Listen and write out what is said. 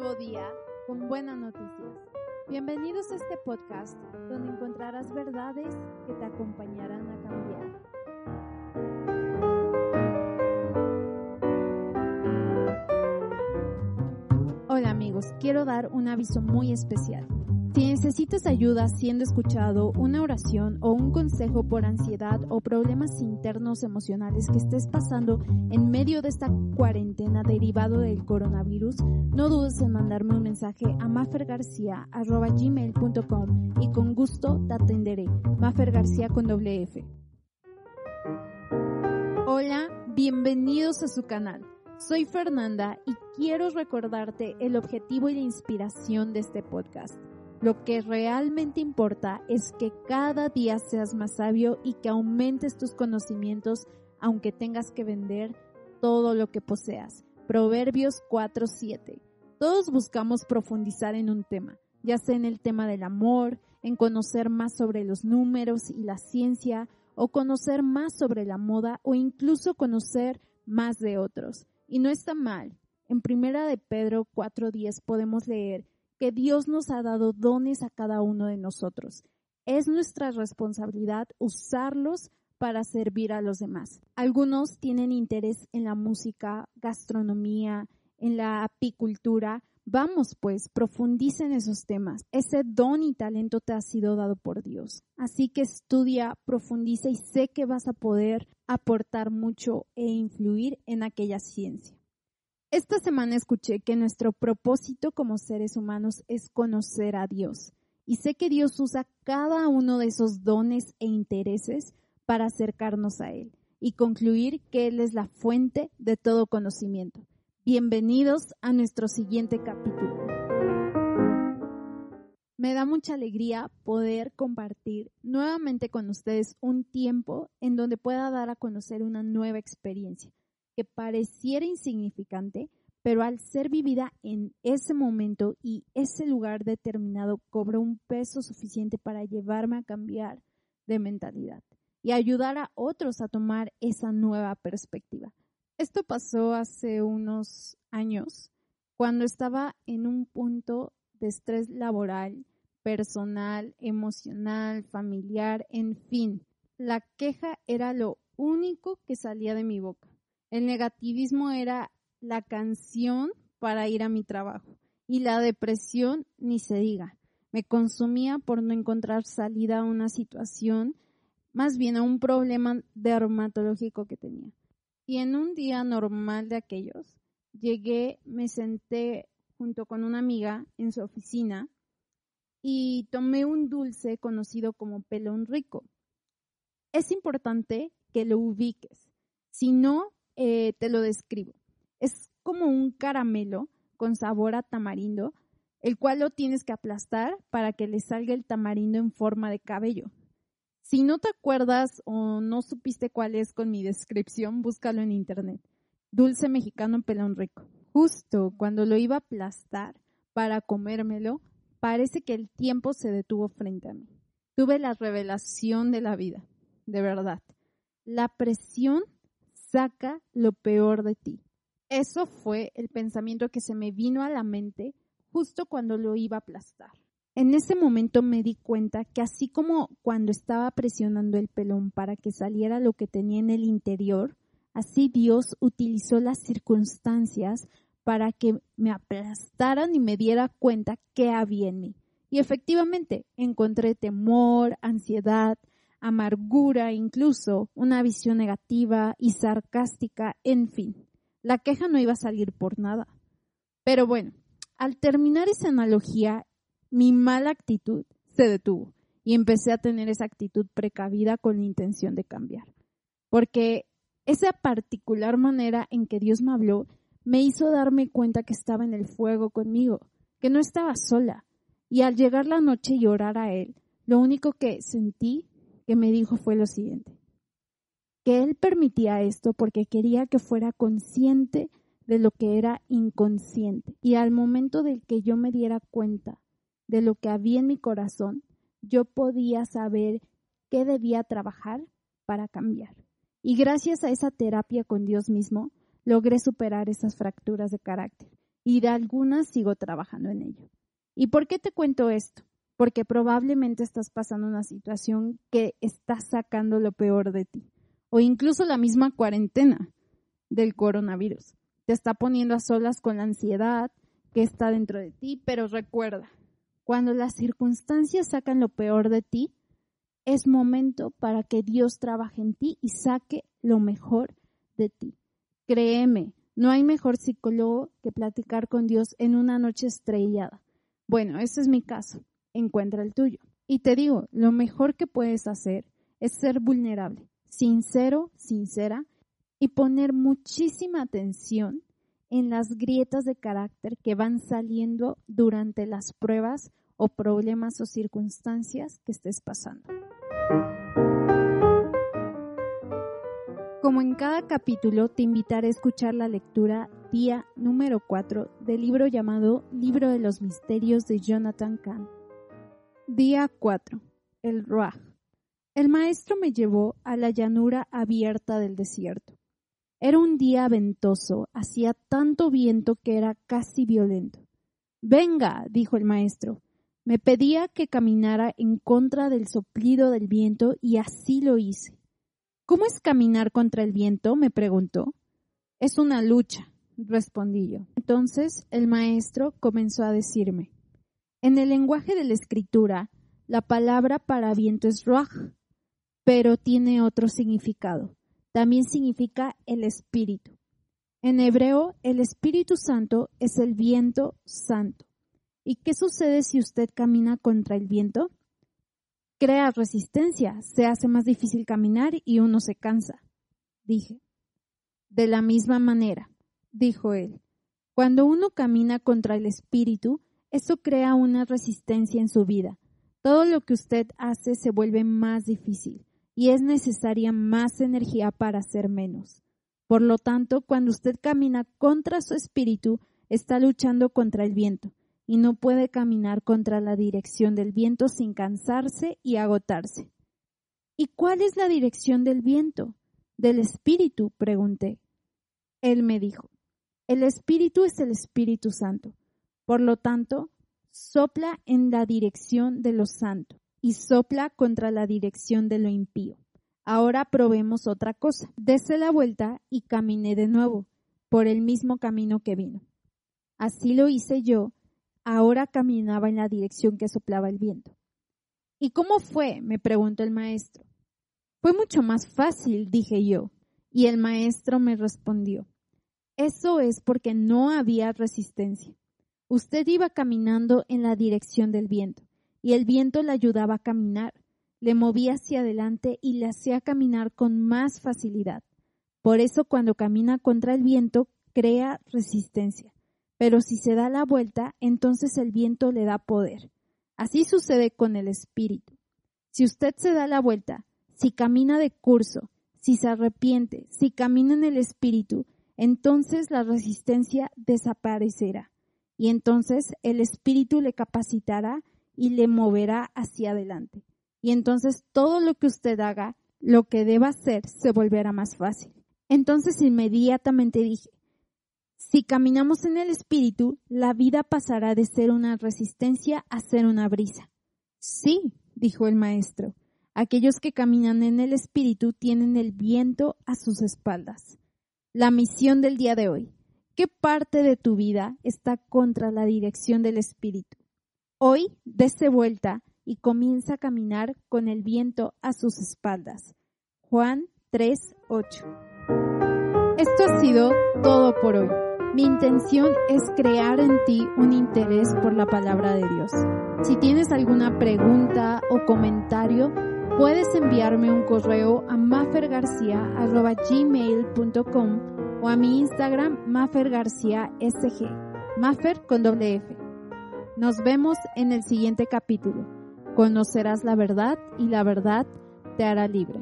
nuevo día con buenas noticias. Bienvenidos a este podcast donde encontrarás verdades que te acompañarán a cambiar. Quiero dar un aviso muy especial. Si necesitas ayuda siendo escuchado, una oración o un consejo por ansiedad o problemas internos emocionales que estés pasando en medio de esta cuarentena derivado del coronavirus, no dudes en mandarme un mensaje a mafergarcia.gmail.com y con gusto te atenderé. Mafer García con doble F. Hola, bienvenidos a su canal. Soy Fernanda y quiero recordarte el objetivo y la inspiración de este podcast. Lo que realmente importa es que cada día seas más sabio y que aumentes tus conocimientos aunque tengas que vender todo lo que poseas. Proverbios 4:7. Todos buscamos profundizar en un tema, ya sea en el tema del amor, en conocer más sobre los números y la ciencia, o conocer más sobre la moda, o incluso conocer más de otros. Y no está mal. En primera de Pedro 4:10 podemos leer que Dios nos ha dado dones a cada uno de nosotros. Es nuestra responsabilidad usarlos para servir a los demás. Algunos tienen interés en la música, gastronomía, en la apicultura. Vamos pues, profundice en esos temas. Ese don y talento te ha sido dado por Dios. Así que estudia, profundiza y sé que vas a poder aportar mucho e influir en aquella ciencia. Esta semana escuché que nuestro propósito como seres humanos es conocer a Dios. Y sé que Dios usa cada uno de esos dones e intereses para acercarnos a Él y concluir que Él es la fuente de todo conocimiento. Bienvenidos a nuestro siguiente capítulo. Me da mucha alegría poder compartir nuevamente con ustedes un tiempo en donde pueda dar a conocer una nueva experiencia que pareciera insignificante, pero al ser vivida en ese momento y ese lugar determinado cobra un peso suficiente para llevarme a cambiar de mentalidad y ayudar a otros a tomar esa nueva perspectiva. Esto pasó hace unos años cuando estaba en un punto de estrés laboral, personal, emocional, familiar, en fin. La queja era lo único que salía de mi boca. El negativismo era la canción para ir a mi trabajo y la depresión ni se diga. Me consumía por no encontrar salida a una situación, más bien a un problema dermatológico que tenía. Y en un día normal de aquellos, llegué, me senté junto con una amiga en su oficina y tomé un dulce conocido como pelón rico. Es importante que lo ubiques. Si no, eh, te lo describo. Es como un caramelo con sabor a tamarindo, el cual lo tienes que aplastar para que le salga el tamarindo en forma de cabello. Si no te acuerdas o no supiste cuál es con mi descripción, búscalo en internet. Dulce mexicano pelón rico. Justo cuando lo iba a aplastar para comérmelo, parece que el tiempo se detuvo frente a mí. Tuve la revelación de la vida, de verdad. La presión saca lo peor de ti. Eso fue el pensamiento que se me vino a la mente justo cuando lo iba a aplastar. En ese momento me di cuenta que así como cuando estaba presionando el pelón para que saliera lo que tenía en el interior, así Dios utilizó las circunstancias para que me aplastaran y me diera cuenta qué había en mí. Y efectivamente encontré temor, ansiedad, amargura, incluso una visión negativa y sarcástica, en fin. La queja no iba a salir por nada. Pero bueno, al terminar esa analogía, mi mala actitud se detuvo y empecé a tener esa actitud precavida con la intención de cambiar. Porque esa particular manera en que Dios me habló me hizo darme cuenta que estaba en el fuego conmigo, que no estaba sola. Y al llegar la noche y orar a Él, lo único que sentí que me dijo fue lo siguiente, que él permitía esto porque quería que fuera consciente de lo que era inconsciente. Y al momento del que yo me diera cuenta de lo que había en mi corazón, yo podía saber qué debía trabajar para cambiar. Y gracias a esa terapia con Dios mismo, logré superar esas fracturas de carácter y de algunas sigo trabajando en ello. ¿Y por qué te cuento esto? Porque probablemente estás pasando una situación que está sacando lo peor de ti, o incluso la misma cuarentena del coronavirus. Te está poniendo a solas con la ansiedad que está dentro de ti, pero recuerda, cuando las circunstancias sacan lo peor de ti, es momento para que Dios trabaje en ti y saque lo mejor de ti. Créeme, no hay mejor psicólogo que platicar con Dios en una noche estrellada. Bueno, ese es mi caso. Encuentra el tuyo. Y te digo, lo mejor que puedes hacer es ser vulnerable, sincero, sincera, y poner muchísima atención en las grietas de carácter que van saliendo durante las pruebas o problemas o circunstancias que estés pasando. Como en cada capítulo, te invitaré a escuchar la lectura día número 4 del libro llamado Libro de los Misterios de Jonathan Kahn. Día 4. El Ruach. El maestro me llevó a la llanura abierta del desierto. Era un día ventoso, hacía tanto viento que era casi violento. Venga, dijo el maestro, me pedía que caminara en contra del soplido del viento y así lo hice. ¿Cómo es caminar contra el viento? me preguntó. Es una lucha, respondí yo. Entonces el maestro comenzó a decirme, en el lenguaje de la escritura, la palabra para viento es ruach, pero tiene otro significado. También significa el espíritu. En hebreo, el Espíritu Santo es el viento santo. ¿Y qué sucede si usted camina contra el viento? Crea resistencia, se hace más difícil caminar y uno se cansa, dije. De la misma manera, dijo él, cuando uno camina contra el espíritu, eso crea una resistencia en su vida. Todo lo que usted hace se vuelve más difícil y es necesaria más energía para hacer menos. Por lo tanto, cuando usted camina contra su espíritu, está luchando contra el viento y no puede caminar contra la dirección del viento sin cansarse y agotarse. ¿Y cuál es la dirección del viento? Del espíritu, pregunté. Él me dijo, el espíritu es el Espíritu Santo. Por lo tanto, sopla en la dirección de lo santo y sopla contra la dirección de lo impío. Ahora probemos otra cosa. Dese la vuelta y caminé de nuevo por el mismo camino que vino. Así lo hice yo ahora caminaba en la dirección que soplaba el viento. ¿Y cómo fue? me preguntó el maestro. Fue mucho más fácil, dije yo, y el maestro me respondió. Eso es porque no había resistencia. Usted iba caminando en la dirección del viento, y el viento le ayudaba a caminar, le movía hacia adelante y le hacía caminar con más facilidad. Por eso cuando camina contra el viento, crea resistencia pero si se da la vuelta, entonces el viento le da poder. Así sucede con el espíritu. Si usted se da la vuelta, si camina de curso, si se arrepiente, si camina en el espíritu, entonces la resistencia desaparecerá. Y entonces el espíritu le capacitará y le moverá hacia adelante. Y entonces todo lo que usted haga, lo que deba hacer, se volverá más fácil. Entonces inmediatamente dije, si caminamos en el Espíritu, la vida pasará de ser una resistencia a ser una brisa. Sí, dijo el maestro, aquellos que caminan en el Espíritu tienen el viento a sus espaldas. La misión del día de hoy. ¿Qué parte de tu vida está contra la dirección del Espíritu? Hoy, dése vuelta y comienza a caminar con el viento a sus espaldas. Juan 3:8. Esto ha sido todo por hoy. Mi intención es crear en ti un interés por la palabra de Dios. Si tienes alguna pregunta o comentario, puedes enviarme un correo a mafergarcia.gmail.com o a mi Instagram mafergarciasg, mafer con doble F. Nos vemos en el siguiente capítulo. Conocerás la verdad y la verdad te hará libre.